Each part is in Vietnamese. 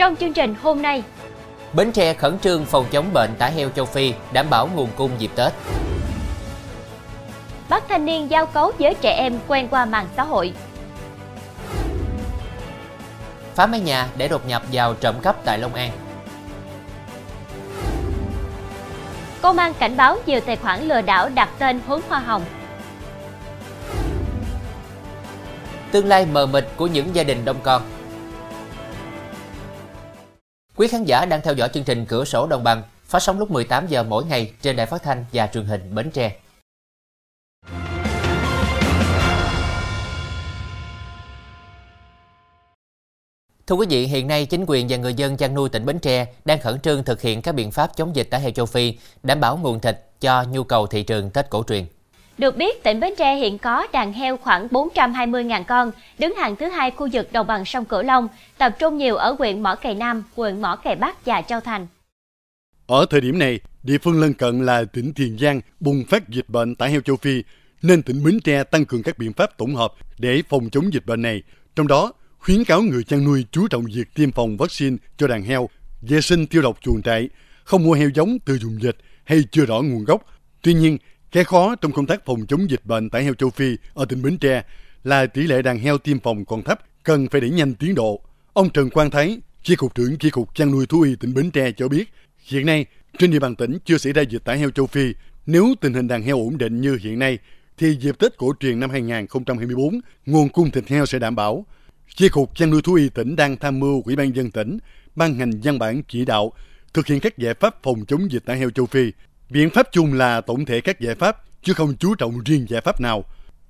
Trong chương trình hôm nay, Bến Tre khẩn trương phòng chống bệnh tả heo châu Phi, đảm bảo nguồn cung dịp Tết. bắt thanh niên giao cấu với trẻ em quen qua mạng xã hội. Phá mái nhà để đột nhập vào trộm cắp tại Long An. Công an cảnh báo nhiều tài khoản lừa đảo đặt tên hướng hoa hồng. Tương lai mờ mịt của những gia đình đông con. Quý khán giả đang theo dõi chương trình Cửa sổ Đồng bằng phát sóng lúc 18 giờ mỗi ngày trên đài phát thanh và truyền hình Bến Tre. Thưa quý vị, hiện nay chính quyền và người dân chăn nuôi tỉnh Bến Tre đang khẩn trương thực hiện các biện pháp chống dịch tả heo châu Phi, đảm bảo nguồn thịt cho nhu cầu thị trường Tết cổ truyền. Được biết, tỉnh Bến Tre hiện có đàn heo khoảng 420.000 con, đứng hàng thứ hai khu vực đồng bằng sông Cửu Long, tập trung nhiều ở huyện Mỏ Cày Nam, huyện Mỏ Cày Bắc và Châu Thành. Ở thời điểm này, địa phương lân cận là tỉnh Tiền Giang bùng phát dịch bệnh tả heo châu Phi, nên tỉnh Bến Tre tăng cường các biện pháp tổng hợp để phòng chống dịch bệnh này. Trong đó, khuyến cáo người chăn nuôi chú trọng việc tiêm phòng vaccine cho đàn heo, vệ sinh tiêu độc chuồng trại, không mua heo giống từ vùng dịch hay chưa rõ nguồn gốc. Tuy nhiên, cái khó trong công tác phòng chống dịch bệnh tả heo châu Phi ở tỉnh Bến Tre là tỷ lệ đàn heo tiêm phòng còn thấp, cần phải đẩy nhanh tiến độ. Ông Trần Quang Thái, Chi cục trưởng Chi cục chăn nuôi thú y tỉnh Bến Tre cho biết, hiện nay trên địa bàn tỉnh chưa xảy ra dịch tả heo châu Phi. Nếu tình hình đàn heo ổn định như hiện nay, thì dịp Tết cổ truyền năm 2024, nguồn cung thịt heo sẽ đảm bảo. Chi cục chăn nuôi thú y tỉnh đang tham mưu Ủy ban dân tỉnh ban hành văn bản chỉ đạo thực hiện các giải pháp phòng chống dịch tả heo châu Phi. Biện pháp chung là tổng thể các giải pháp, chứ không chú trọng riêng giải pháp nào.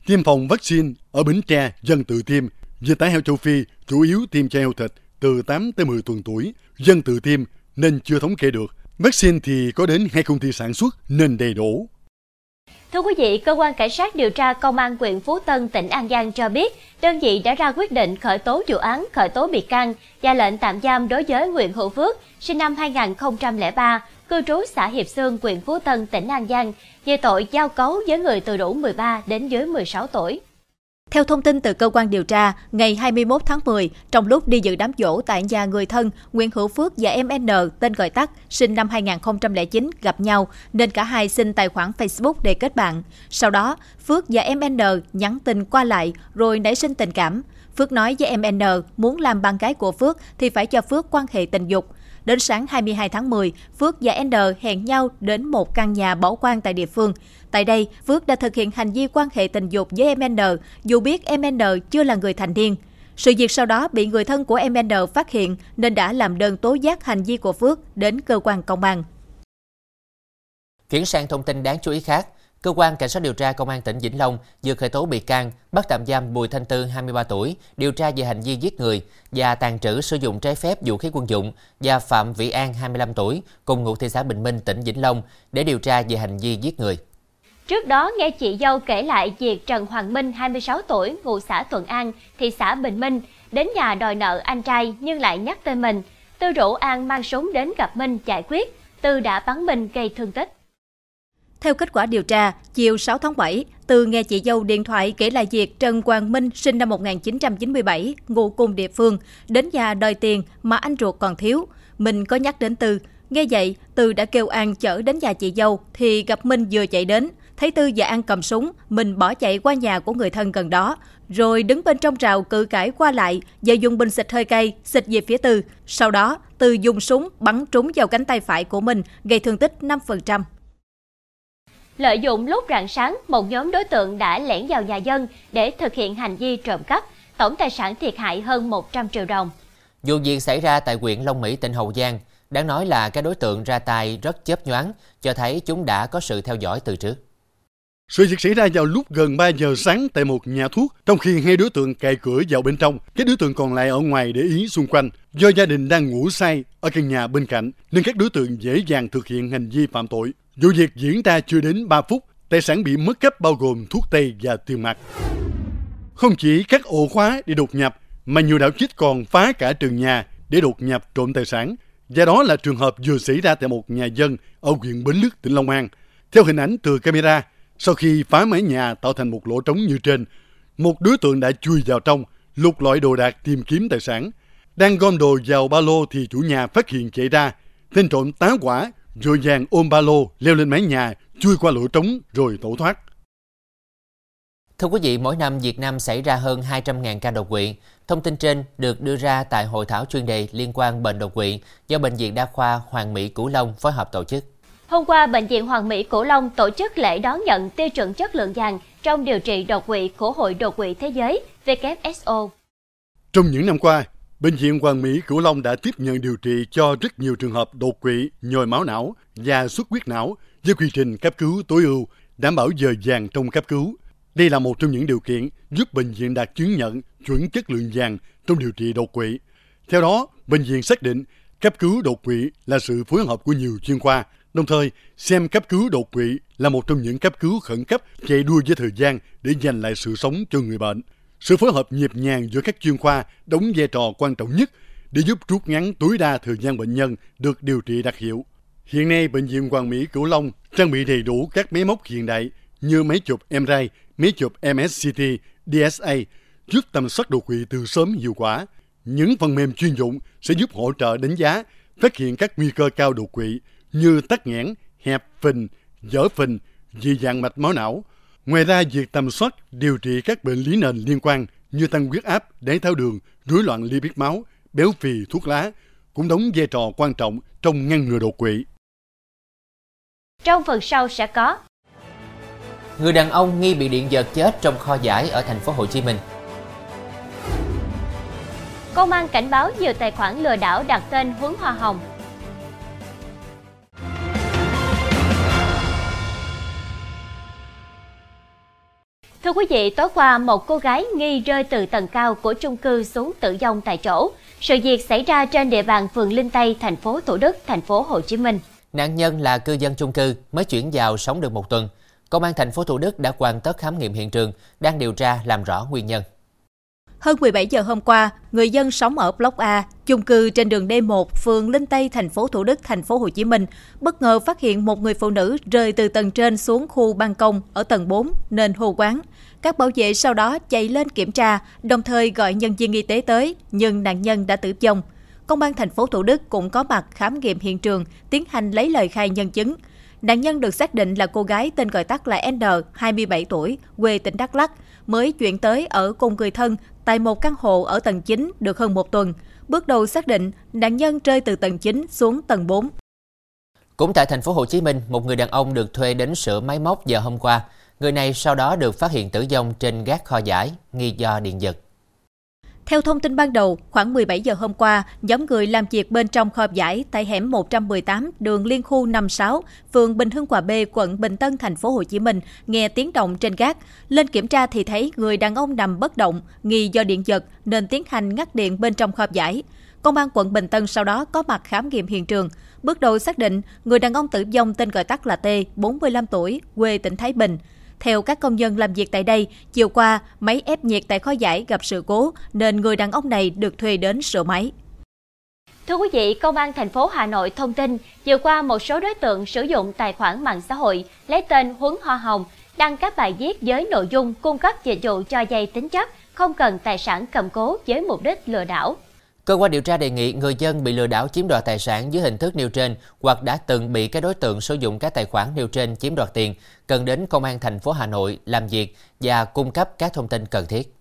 Tiêm phòng vaccine ở Bến Tre dân tự tiêm, dịch tả heo châu Phi chủ yếu tiêm cho heo thịt từ 8 tới 10 tuần tuổi, dân tự tiêm nên chưa thống kê được. Vaccine thì có đến hai công ty sản xuất nên đầy đủ. Thưa quý vị, cơ quan cảnh sát điều tra công an huyện Phú Tân, tỉnh An Giang cho biết, đơn vị đã ra quyết định khởi tố vụ án, khởi tố bị can và lệnh tạm giam đối với Nguyễn Hữu Phước, sinh năm 2003, cư trú xã Hiệp Sơn, huyện Phú Tân, tỉnh An Giang, về tội giao cấu với người từ đủ 13 đến dưới 16 tuổi. Theo thông tin từ cơ quan điều tra, ngày 21 tháng 10, trong lúc đi dự đám dỗ tại nhà người thân, Nguyễn Hữu Phước và em N, tên gọi tắt, sinh năm 2009, gặp nhau, nên cả hai xin tài khoản Facebook để kết bạn. Sau đó, Phước và em N nhắn tin qua lại, rồi nảy sinh tình cảm. Phước nói với em N muốn làm bạn gái của Phước thì phải cho Phước quan hệ tình dục. Đến sáng 22 tháng 10, Phước và N hẹn nhau đến một căn nhà bảo quan tại địa phương. Tại đây, Phước đã thực hiện hành vi quan hệ tình dục với em N, dù biết em N chưa là người thành niên. Sự việc sau đó bị người thân của em N phát hiện nên đã làm đơn tố giác hành vi của Phước đến cơ quan công an. Chuyển sang thông tin đáng chú ý khác, Cơ quan Cảnh sát điều tra Công an tỉnh Vĩnh Long vừa khởi tố bị can, bắt tạm giam Bùi Thanh Tư 23 tuổi, điều tra về hành vi giết người và tàn trữ sử dụng trái phép vũ khí quân dụng và Phạm Vĩ An 25 tuổi, cùng ngụ thị xã Bình Minh, tỉnh Vĩnh Long để điều tra về hành vi giết người. Trước đó, nghe chị dâu kể lại việc Trần Hoàng Minh, 26 tuổi, ngụ xã Thuận An, thị xã Bình Minh, đến nhà đòi nợ anh trai nhưng lại nhắc tên mình. Tư rủ An mang súng đến gặp Minh giải quyết. Tư đã bắn Minh gây thương tích. Theo kết quả điều tra, chiều 6 tháng 7, Từ nghe chị dâu điện thoại kể lại việc Trần Quang Minh sinh năm 1997, ngụ cùng địa phương, đến nhà đòi tiền mà anh ruột còn thiếu. Mình có nhắc đến từ. Nghe vậy, Từ đã kêu An chở đến nhà chị dâu thì gặp Minh vừa chạy đến. Thấy Tư và An cầm súng, mình bỏ chạy qua nhà của người thân gần đó, rồi đứng bên trong rào cự cãi qua lại và dùng bình xịt hơi cay xịt về phía Tư. Sau đó, Tư dùng súng bắn trúng vào cánh tay phải của mình, gây thương tích 5%. Lợi dụng lúc rạng sáng, một nhóm đối tượng đã lẻn vào nhà dân để thực hiện hành vi trộm cắp, tổng tài sản thiệt hại hơn 100 triệu đồng. Vụ việc xảy ra tại huyện Long Mỹ, tỉnh Hậu Giang. Đáng nói là các đối tượng ra tay rất chớp nhoáng, cho thấy chúng đã có sự theo dõi từ trước. Sự việc xảy ra vào lúc gần 3 giờ sáng tại một nhà thuốc, trong khi hai đối tượng cài cửa vào bên trong, các đối tượng còn lại ở ngoài để ý xung quanh. Do gia đình đang ngủ say ở căn nhà bên cạnh, nên các đối tượng dễ dàng thực hiện hành vi phạm tội. Vụ việc diễn ra chưa đến 3 phút, tài sản bị mất cắp bao gồm thuốc tây và tiền mặt. Không chỉ các ổ khóa để đột nhập, mà nhiều đạo chích còn phá cả trường nhà để đột nhập trộm tài sản. Và đó là trường hợp vừa xảy ra tại một nhà dân ở huyện Bến Lức, tỉnh Long An. Theo hình ảnh từ camera, sau khi phá mái nhà tạo thành một lỗ trống như trên, một đối tượng đã chui vào trong, lục lọi đồ đạc tìm kiếm tài sản. Đang gom đồ vào ba lô thì chủ nhà phát hiện chạy ra. Tên trộm tá quả, rồi vàng ôm ba lô, leo lên mái nhà, chui qua lỗ trống rồi tẩu thoát. Thưa quý vị, mỗi năm Việt Nam xảy ra hơn 200.000 ca đột quỵ. Thông tin trên được đưa ra tại hội thảo chuyên đề liên quan bệnh đột quỵ do Bệnh viện Đa khoa Hoàng Mỹ Cửu Long phối hợp tổ chức. Hôm qua, Bệnh viện Hoàng Mỹ Cửu Long tổ chức lễ đón nhận tiêu chuẩn chất lượng vàng trong điều trị đột quỵ của Hội đột quỵ Thế giới WSO. Trong những năm qua, Bệnh viện Hoàng Mỹ Cửu Long đã tiếp nhận điều trị cho rất nhiều trường hợp đột quỵ, nhồi máu não và xuất huyết não với quy trình cấp cứu tối ưu, đảm bảo giờ vàng trong cấp cứu. Đây là một trong những điều kiện giúp bệnh viện đạt chứng nhận chuẩn chất lượng vàng trong điều trị đột quỵ. Theo đó, bệnh viện xác định cấp cứu đột quỵ là sự phối hợp của nhiều chuyên khoa, đồng thời xem cấp cứu đột quỵ là một trong những cấp cứu khẩn cấp chạy đua với thời gian để giành lại sự sống cho người bệnh. Sự phối hợp nhịp nhàng giữa các chuyên khoa đóng vai trò quan trọng nhất để giúp rút ngắn tối đa thời gian bệnh nhân được điều trị đặc hiệu. Hiện nay, Bệnh viện Hoàng Mỹ Cửu Long trang bị đầy đủ các máy móc hiện đại như máy chụp MRI, máy chụp MSCT, DSA, giúp tầm soát đột quỵ từ sớm hiệu quả. Những phần mềm chuyên dụng sẽ giúp hỗ trợ đánh giá, phát hiện các nguy cơ cao đột quỵ như tắc nghẽn, hẹp phình, dở phình, dị dạng mạch máu não. Ngoài ra, việc tầm soát điều trị các bệnh lý nền liên quan như tăng huyết áp, đái tháo đường, rối loạn lipid máu, béo phì, thuốc lá cũng đóng vai trò quan trọng trong ngăn ngừa đột quỵ. Trong phần sau sẽ có Người đàn ông nghi bị điện giật chết trong kho giải ở thành phố Hồ Chí Minh. Công an cảnh báo nhiều tài khoản lừa đảo đặt tên Huấn Hoa Hồng. Thưa quý vị, tối qua một cô gái nghi rơi từ tầng cao của chung cư xuống tử vong tại chỗ. Sự việc xảy ra trên địa bàn phường Linh Tây, thành phố Thủ Đức, thành phố Hồ Chí Minh. Nạn nhân là cư dân chung cư mới chuyển vào sống được một tuần. Công an thành phố Thủ Đức đã hoàn tất khám nghiệm hiện trường, đang điều tra làm rõ nguyên nhân. Hơn 17 giờ hôm qua, người dân sống ở Block A, chung cư trên đường D1, phường Linh Tây, thành phố Thủ Đức, thành phố Hồ Chí Minh, bất ngờ phát hiện một người phụ nữ rơi từ tầng trên xuống khu ban công ở tầng 4 nên hô quán. Các bảo vệ sau đó chạy lên kiểm tra, đồng thời gọi nhân viên y tế tới, nhưng nạn nhân đã tử vong. Công an thành phố Thủ Đức cũng có mặt khám nghiệm hiện trường, tiến hành lấy lời khai nhân chứng. Nạn nhân được xác định là cô gái tên gọi tắt là N, 27 tuổi, quê tỉnh Đắk Lắk, mới chuyển tới ở cùng người thân tại một căn hộ ở tầng 9 được hơn một tuần. Bước đầu xác định nạn nhân rơi từ tầng 9 xuống tầng 4. Cũng tại thành phố Hồ Chí Minh, một người đàn ông được thuê đến sửa máy móc giờ hôm qua. Người này sau đó được phát hiện tử vong trên gác kho giải, nghi do điện giật. Theo thông tin ban đầu, khoảng 17 giờ hôm qua, nhóm người làm việc bên trong kho giải tại hẻm 118 đường Liên khu 56, phường Bình Hưng Hòa B, quận Bình Tân, thành phố Hồ Chí Minh nghe tiếng động trên gác. Lên kiểm tra thì thấy người đàn ông nằm bất động, nghi do điện giật nên tiến hành ngắt điện bên trong kho giải. Công an quận Bình Tân sau đó có mặt khám nghiệm hiện trường. Bước đầu xác định, người đàn ông tử vong tên gọi tắt là T, 45 tuổi, quê tỉnh Thái Bình. Theo các công nhân làm việc tại đây, chiều qua, máy ép nhiệt tại kho giải gặp sự cố nên người đàn ông này được thuê đến sửa máy. Thưa quý vị, Công an thành phố Hà Nội thông tin, chiều qua một số đối tượng sử dụng tài khoản mạng xã hội lấy tên Huấn Hoa Hồng đăng các bài viết với nội dung cung cấp dịch vụ cho dây tính chấp, không cần tài sản cầm cố với mục đích lừa đảo. Cơ quan điều tra đề nghị người dân bị lừa đảo chiếm đoạt tài sản dưới hình thức nêu trên hoặc đã từng bị các đối tượng sử dụng các tài khoản nêu trên chiếm đoạt tiền, cần đến công an thành phố Hà Nội làm việc và cung cấp các thông tin cần thiết.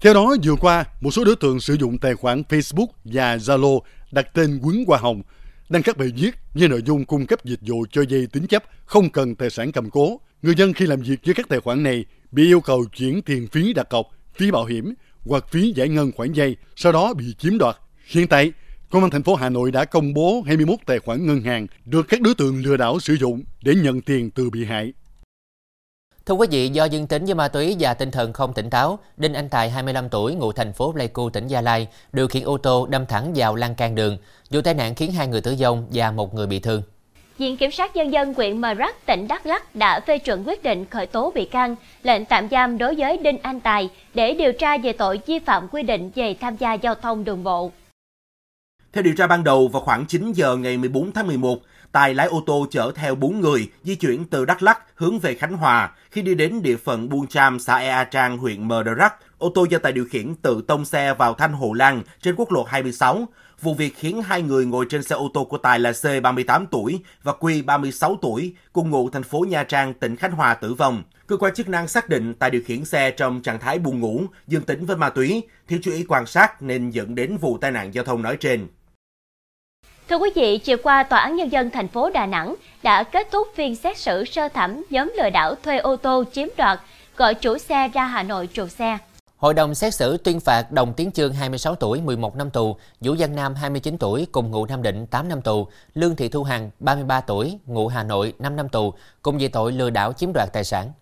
Theo đó, vừa qua, một số đối tượng sử dụng tài khoản Facebook và Zalo đặt tên Quấn Hoa Hồng, đăng các bài viết như nội dung cung cấp dịch vụ cho dây tính chấp không cần tài sản cầm cố. Người dân khi làm việc với các tài khoản này bị yêu cầu chuyển tiền phí đặt cọc, phí bảo hiểm, hoặc phí giải ngân khoản vay, sau đó bị chiếm đoạt. Hiện tại, Công an thành phố Hà Nội đã công bố 21 tài khoản ngân hàng được các đối tượng lừa đảo sử dụng để nhận tiền từ bị hại. Thưa quý vị, do dương tính với ma túy và tinh thần không tỉnh táo, Đinh Anh Tài 25 tuổi, ngụ thành phố Pleiku, tỉnh Gia Lai, điều khiển ô tô đâm thẳng vào lan can đường. Vụ tai nạn khiến hai người tử vong và một người bị thương. Viện Kiểm sát Nhân dân huyện Mờ Rắc, tỉnh Đắk Lắk đã phê chuẩn quyết định khởi tố bị can, lệnh tạm giam đối với Đinh Anh Tài để điều tra về tội vi phạm quy định về tham gia giao thông đường bộ. Theo điều tra ban đầu, vào khoảng 9 giờ ngày 14 tháng 11, Tài lái ô tô chở theo 4 người di chuyển từ Đắk Lắk hướng về Khánh Hòa. Khi đi đến địa phận Buôn Tram, xã Ea Trang, huyện Mờ Đờ Rắc, ô tô do tài điều khiển tự tông xe vào thanh Hồ Lan trên quốc lộ 26. Vụ việc khiến hai người ngồi trên xe ô tô của Tài là C 38 tuổi và Quy 36 tuổi, cùng ngụ thành phố Nha Trang, tỉnh Khánh Hòa tử vong. Cơ quan chức năng xác định Tài điều khiển xe trong trạng thái buồn ngủ, dương tính với ma túy, thiếu chú ý quan sát nên dẫn đến vụ tai nạn giao thông nói trên. Thưa quý vị, chiều qua Tòa án Nhân dân thành phố Đà Nẵng đã kết thúc phiên xét xử sơ thẩm nhóm lừa đảo thuê ô tô chiếm đoạt, gọi chủ xe ra Hà Nội trụ xe. Hội đồng xét xử tuyên phạt Đồng Tiến Trương 26 tuổi 11 năm tù, Vũ Văn Nam 29 tuổi cùng ngụ Nam Định 8 năm tù, Lương Thị Thu Hằng 33 tuổi ngụ Hà Nội 5 năm tù cùng về tội lừa đảo chiếm đoạt tài sản.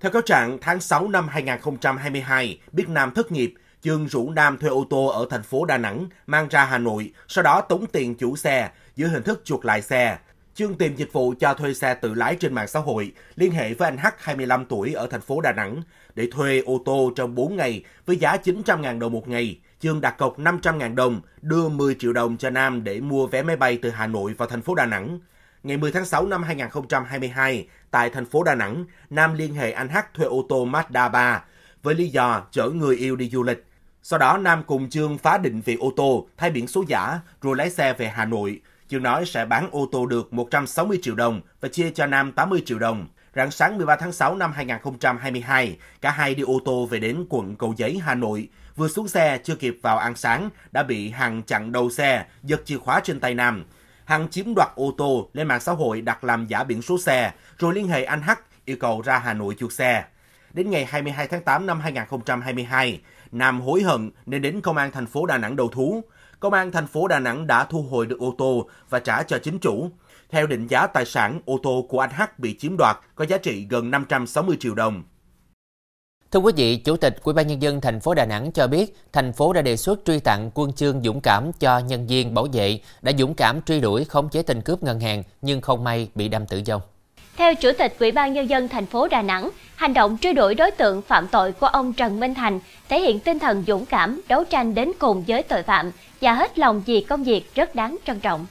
Theo cáo trạng, tháng 6 năm 2022, biết Nam thất nghiệp, Chương rủ Nam thuê ô tô ở thành phố Đà Nẵng mang ra Hà Nội, sau đó tống tiền chủ xe dưới hình thức chuộc lại xe. Chương tìm dịch vụ cho thuê xe tự lái trên mạng xã hội, liên hệ với anh H 25 tuổi ở thành phố Đà Nẵng để thuê ô tô trong 4 ngày với giá 900.000 đồng một ngày. Chương đặt cọc 500.000 đồng, đưa 10 triệu đồng cho Nam để mua vé máy bay từ Hà Nội vào thành phố Đà Nẵng. Ngày 10 tháng 6 năm 2022, tại thành phố Đà Nẵng, Nam liên hệ anh H thuê ô tô Mazda 3 với lý do chở người yêu đi du lịch. Sau đó Nam cùng Chương phá định vị ô tô, thay biển số giả, rồi lái xe về Hà Nội. Chương nói sẽ bán ô tô được 160 triệu đồng và chia cho Nam 80 triệu đồng. Rạng sáng 13 tháng 6 năm 2022, cả hai đi ô tô về đến quận Cầu Giấy, Hà Nội. Vừa xuống xe, chưa kịp vào ăn sáng, đã bị Hằng chặn đầu xe, giật chìa khóa trên tay Nam. Hằng chiếm đoạt ô tô lên mạng xã hội đặt làm giả biển số xe, rồi liên hệ anh H yêu cầu ra Hà Nội chuộc xe. Đến ngày 22 tháng 8 năm 2022, Nam hối hận nên đến công an thành phố Đà Nẵng đầu thú. Công an thành phố Đà Nẵng đã thu hồi được ô tô và trả cho chính chủ. Theo định giá tài sản, ô tô của anh H bị chiếm đoạt có giá trị gần 560 triệu đồng. Thưa quý vị, Chủ tịch Ủy ban nhân dân thành phố Đà Nẵng cho biết, thành phố đã đề xuất truy tặng quân chương dũng cảm cho nhân viên bảo vệ đã dũng cảm truy đuổi khống chế tên cướp ngân hàng nhưng không may bị đâm tử vong. Theo Chủ tịch Ủy ban nhân dân thành phố Đà Nẵng, hành động truy đuổi đối tượng phạm tội của ông Trần Minh Thành thể hiện tinh thần dũng cảm, đấu tranh đến cùng với tội phạm và hết lòng vì công việc rất đáng trân trọng.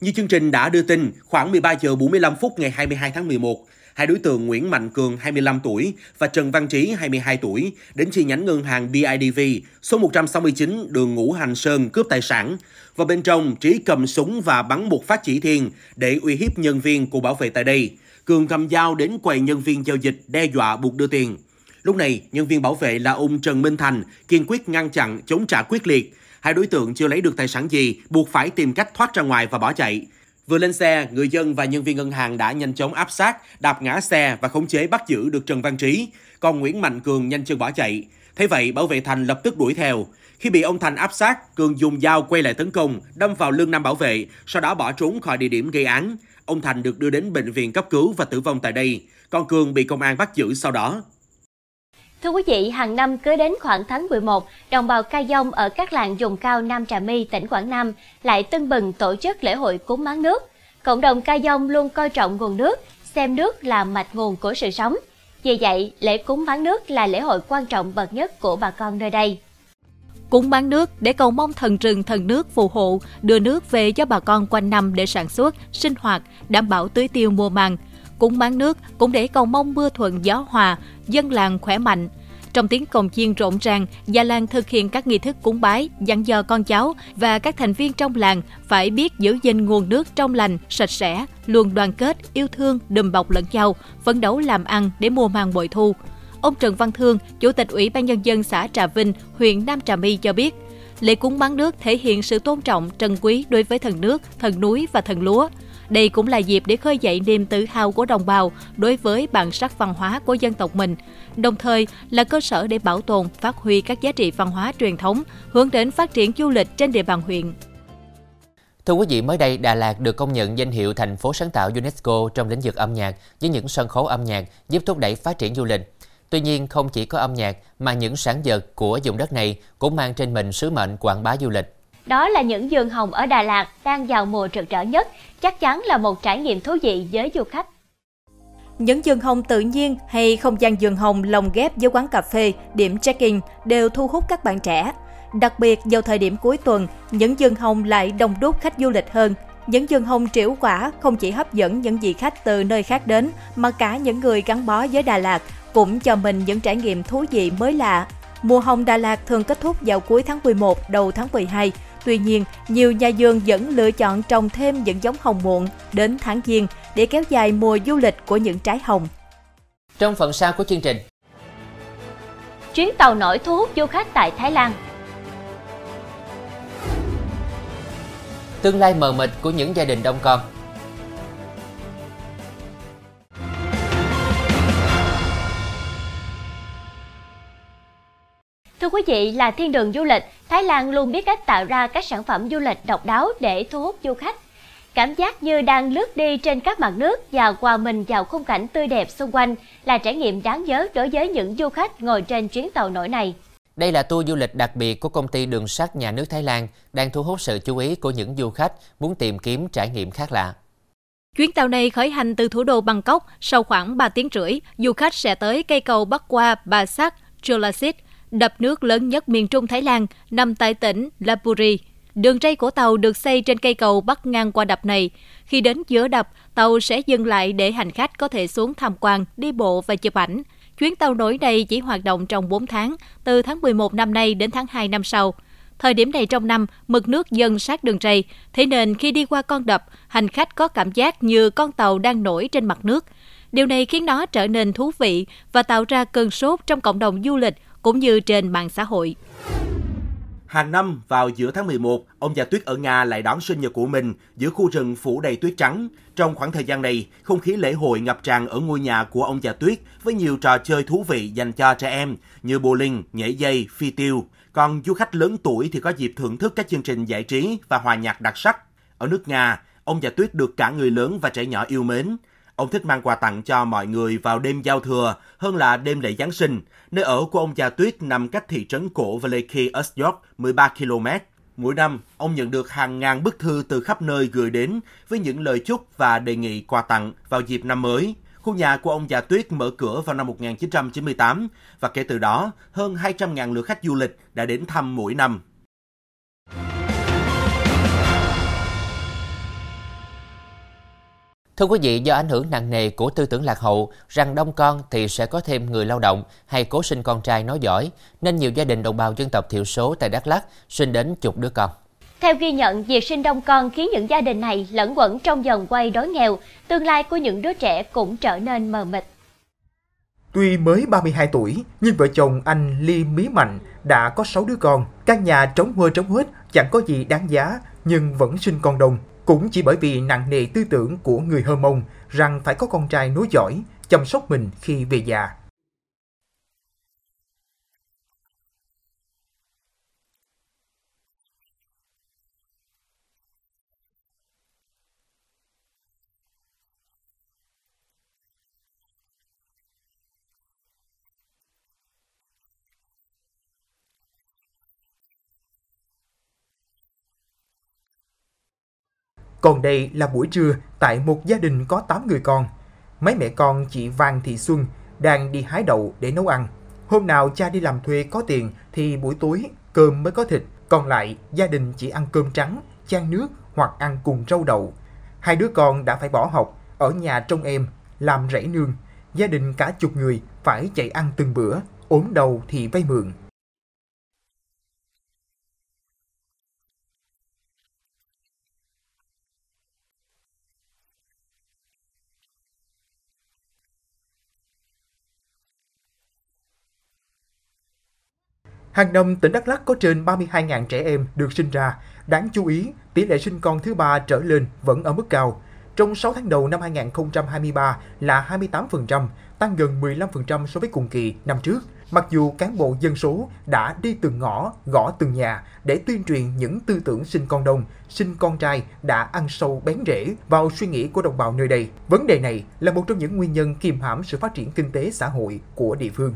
Như chương trình đã đưa tin, khoảng 13 giờ 45 phút ngày 22 tháng 11, hai đối tượng Nguyễn Mạnh Cường 25 tuổi và Trần Văn Trí 22 tuổi đến chi nhánh ngân hàng BIDV số 169 đường Ngũ Hành Sơn cướp tài sản. Và bên trong, Trí cầm súng và bắn một phát chỉ thiên để uy hiếp nhân viên của bảo vệ tại đây. Cường cầm dao đến quầy nhân viên giao dịch đe dọa buộc đưa tiền. Lúc này, nhân viên bảo vệ là ông Trần Minh Thành kiên quyết ngăn chặn, chống trả quyết liệt. Hai đối tượng chưa lấy được tài sản gì, buộc phải tìm cách thoát ra ngoài và bỏ chạy. Vừa lên xe, người dân và nhân viên ngân hàng đã nhanh chóng áp sát, đạp ngã xe và khống chế bắt giữ được Trần Văn Trí. Còn Nguyễn Mạnh Cường nhanh chân bỏ chạy. Thế vậy, bảo vệ Thành lập tức đuổi theo. Khi bị ông Thành áp sát, Cường dùng dao quay lại tấn công, đâm vào lưng nam bảo vệ, sau đó bỏ trốn khỏi địa điểm gây án. Ông Thành được đưa đến bệnh viện cấp cứu và tử vong tại đây. Còn Cường bị công an bắt giữ sau đó. Thưa quý vị, hàng năm cứ đến khoảng tháng 11, đồng bào ca dông ở các làng vùng cao Nam Trà My, tỉnh Quảng Nam lại tưng bừng tổ chức lễ hội cúng máng nước. Cộng đồng ca dông luôn coi trọng nguồn nước, xem nước là mạch nguồn của sự sống. Vì vậy, lễ cúng máng nước là lễ hội quan trọng bậc nhất của bà con nơi đây. Cúng bán nước để cầu mong thần rừng thần nước phù hộ, đưa nước về cho bà con quanh năm để sản xuất, sinh hoạt, đảm bảo tưới tiêu mùa màng. Cúng máng nước cũng để cầu mong mưa thuận gió hòa, dân làng khỏe mạnh. Trong tiếng cồng chiên rộn ràng, gia làng thực hiện các nghi thức cúng bái, dặn dò con cháu và các thành viên trong làng phải biết giữ gìn nguồn nước trong lành, sạch sẽ, luôn đoàn kết, yêu thương, đùm bọc lẫn nhau, phấn đấu làm ăn để mùa màng bội thu. Ông Trần Văn Thương, Chủ tịch Ủy ban Nhân dân xã Trà Vinh, huyện Nam Trà My cho biết, lễ cúng bán nước thể hiện sự tôn trọng, trân quý đối với thần nước, thần núi và thần lúa. Đây cũng là dịp để khơi dậy niềm tự hào của đồng bào đối với bản sắc văn hóa của dân tộc mình, đồng thời là cơ sở để bảo tồn, phát huy các giá trị văn hóa truyền thống, hướng đến phát triển du lịch trên địa bàn huyện. Thưa quý vị, mới đây Đà Lạt được công nhận danh hiệu thành phố sáng tạo UNESCO trong lĩnh vực âm nhạc với những sân khấu âm nhạc giúp thúc đẩy phát triển du lịch. Tuy nhiên, không chỉ có âm nhạc mà những sản vật của vùng đất này cũng mang trên mình sứ mệnh quảng bá du lịch. Đó là những vườn hồng ở Đà Lạt đang vào mùa rực rỡ nhất, chắc chắn là một trải nghiệm thú vị với du khách. Những vườn hồng tự nhiên hay không gian vườn hồng lồng ghép với quán cà phê, điểm check-in đều thu hút các bạn trẻ. Đặc biệt vào thời điểm cuối tuần, những vườn hồng lại đông đúc khách du lịch hơn. Những vườn hồng triểu quả không chỉ hấp dẫn những vị khách từ nơi khác đến, mà cả những người gắn bó với Đà Lạt cũng cho mình những trải nghiệm thú vị mới lạ. Mùa hồng Đà Lạt thường kết thúc vào cuối tháng 11, đầu tháng 12. Tuy nhiên, nhiều nhà vườn vẫn lựa chọn trồng thêm những giống hồng muộn đến tháng Giêng để kéo dài mùa du lịch của những trái hồng. Trong phần sau của chương trình, chuyến tàu nổi thu hút du khách tại Thái Lan. Tương lai mờ mịt của những gia đình đông con. Thưa quý vị, là thiên đường du lịch, Thái Lan luôn biết cách tạo ra các sản phẩm du lịch độc đáo để thu hút du khách. Cảm giác như đang lướt đi trên các mặt nước và hòa mình vào khung cảnh tươi đẹp xung quanh là trải nghiệm đáng nhớ đối với những du khách ngồi trên chuyến tàu nổi này. Đây là tour du lịch đặc biệt của công ty đường sắt nhà nước Thái Lan đang thu hút sự chú ý của những du khách muốn tìm kiếm trải nghiệm khác lạ. Chuyến tàu này khởi hành từ thủ đô Bangkok sau khoảng 3 tiếng rưỡi, du khách sẽ tới cây cầu bắc qua Basak, Cholasit, đập nước lớn nhất miền Trung Thái Lan, nằm tại tỉnh Lapuri. Đường ray của tàu được xây trên cây cầu bắc ngang qua đập này. Khi đến giữa đập, tàu sẽ dừng lại để hành khách có thể xuống tham quan, đi bộ và chụp ảnh. Chuyến tàu nổi này chỉ hoạt động trong 4 tháng, từ tháng 11 năm nay đến tháng 2 năm sau. Thời điểm này trong năm, mực nước dâng sát đường ray, thế nên khi đi qua con đập, hành khách có cảm giác như con tàu đang nổi trên mặt nước. Điều này khiến nó trở nên thú vị và tạo ra cơn sốt trong cộng đồng du lịch cũng như trên mạng xã hội. Hàng năm vào giữa tháng 11, ông già tuyết ở Nga lại đón sinh nhật của mình giữa khu rừng phủ đầy tuyết trắng. Trong khoảng thời gian này, không khí lễ hội ngập tràn ở ngôi nhà của ông già tuyết với nhiều trò chơi thú vị dành cho trẻ em như bowling, nhảy dây, phi tiêu. Còn du khách lớn tuổi thì có dịp thưởng thức các chương trình giải trí và hòa nhạc đặc sắc. Ở nước Nga, ông già tuyết được cả người lớn và trẻ nhỏ yêu mến. Ông thích mang quà tặng cho mọi người vào đêm giao thừa hơn là đêm lễ Giáng sinh. Nơi ở của ông già tuyết nằm cách thị trấn cổ Veliki Ostyok 13 km. Mỗi năm, ông nhận được hàng ngàn bức thư từ khắp nơi gửi đến với những lời chúc và đề nghị quà tặng vào dịp năm mới. Khu nhà của ông già Tuyết mở cửa vào năm 1998 và kể từ đó, hơn 200.000 lượt khách du lịch đã đến thăm mỗi năm. Thưa quý vị, do ảnh hưởng nặng nề của tư tưởng lạc hậu rằng đông con thì sẽ có thêm người lao động hay cố sinh con trai nói giỏi, nên nhiều gia đình đồng bào dân tộc thiểu số tại Đắk Lắk sinh đến chục đứa con. Theo ghi nhận, việc sinh đông con khiến những gia đình này lẫn quẩn trong dòng quay đói nghèo, tương lai của những đứa trẻ cũng trở nên mờ mịt. Tuy mới 32 tuổi, nhưng vợ chồng anh Ly Mí Mạnh đã có 6 đứa con. Căn nhà trống huơ trống hết, chẳng có gì đáng giá, nhưng vẫn sinh con đông. Cũng chỉ bởi vì nặng nề tư tưởng của người Hơ Mông rằng phải có con trai nối dõi, chăm sóc mình khi về già. Còn đây là buổi trưa tại một gia đình có 8 người con. Mấy mẹ con chị Vàng Thị Xuân đang đi hái đậu để nấu ăn. Hôm nào cha đi làm thuê có tiền thì buổi tối cơm mới có thịt, còn lại gia đình chỉ ăn cơm trắng, chan nước hoặc ăn cùng rau đậu. Hai đứa con đã phải bỏ học, ở nhà trông em, làm rẫy nương. Gia đình cả chục người phải chạy ăn từng bữa, ốm đầu thì vay mượn. Hàng năm, tỉnh Đắk Lắk có trên 32.000 trẻ em được sinh ra. Đáng chú ý, tỷ lệ sinh con thứ ba trở lên vẫn ở mức cao. Trong 6 tháng đầu năm 2023 là 28%, tăng gần 15% so với cùng kỳ năm trước. Mặc dù cán bộ dân số đã đi từng ngõ, gõ từng nhà để tuyên truyền những tư tưởng sinh con đông, sinh con trai đã ăn sâu bén rễ vào suy nghĩ của đồng bào nơi đây. Vấn đề này là một trong những nguyên nhân kiềm hãm sự phát triển kinh tế xã hội của địa phương.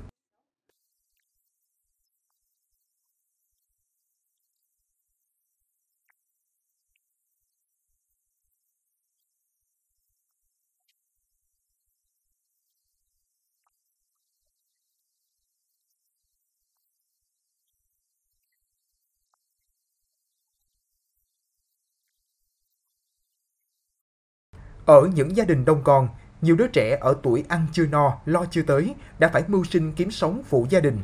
Ở những gia đình đông con, nhiều đứa trẻ ở tuổi ăn chưa no, lo chưa tới đã phải mưu sinh kiếm sống phụ gia đình.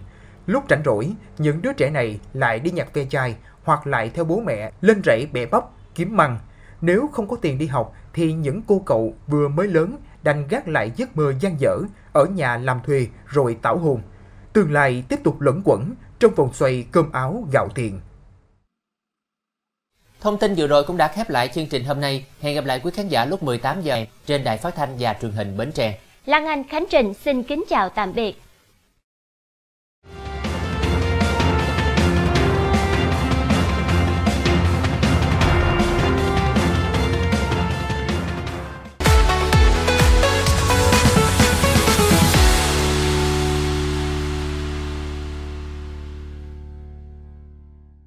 Lúc rảnh rỗi, những đứa trẻ này lại đi nhặt ve chai hoặc lại theo bố mẹ lên rẫy bẻ bắp, kiếm măng. Nếu không có tiền đi học thì những cô cậu vừa mới lớn đành gác lại giấc mơ gian dở ở nhà làm thuê rồi tảo hồn, Tương lai tiếp tục lẫn quẩn trong vòng xoay cơm áo gạo tiền. Thông tin vừa rồi cũng đã khép lại chương trình hôm nay. Hẹn gặp lại quý khán giả lúc 18 giờ trên đài phát thanh và truyền hình Bến Tre. Lan Anh Khánh Trình xin kính chào tạm biệt.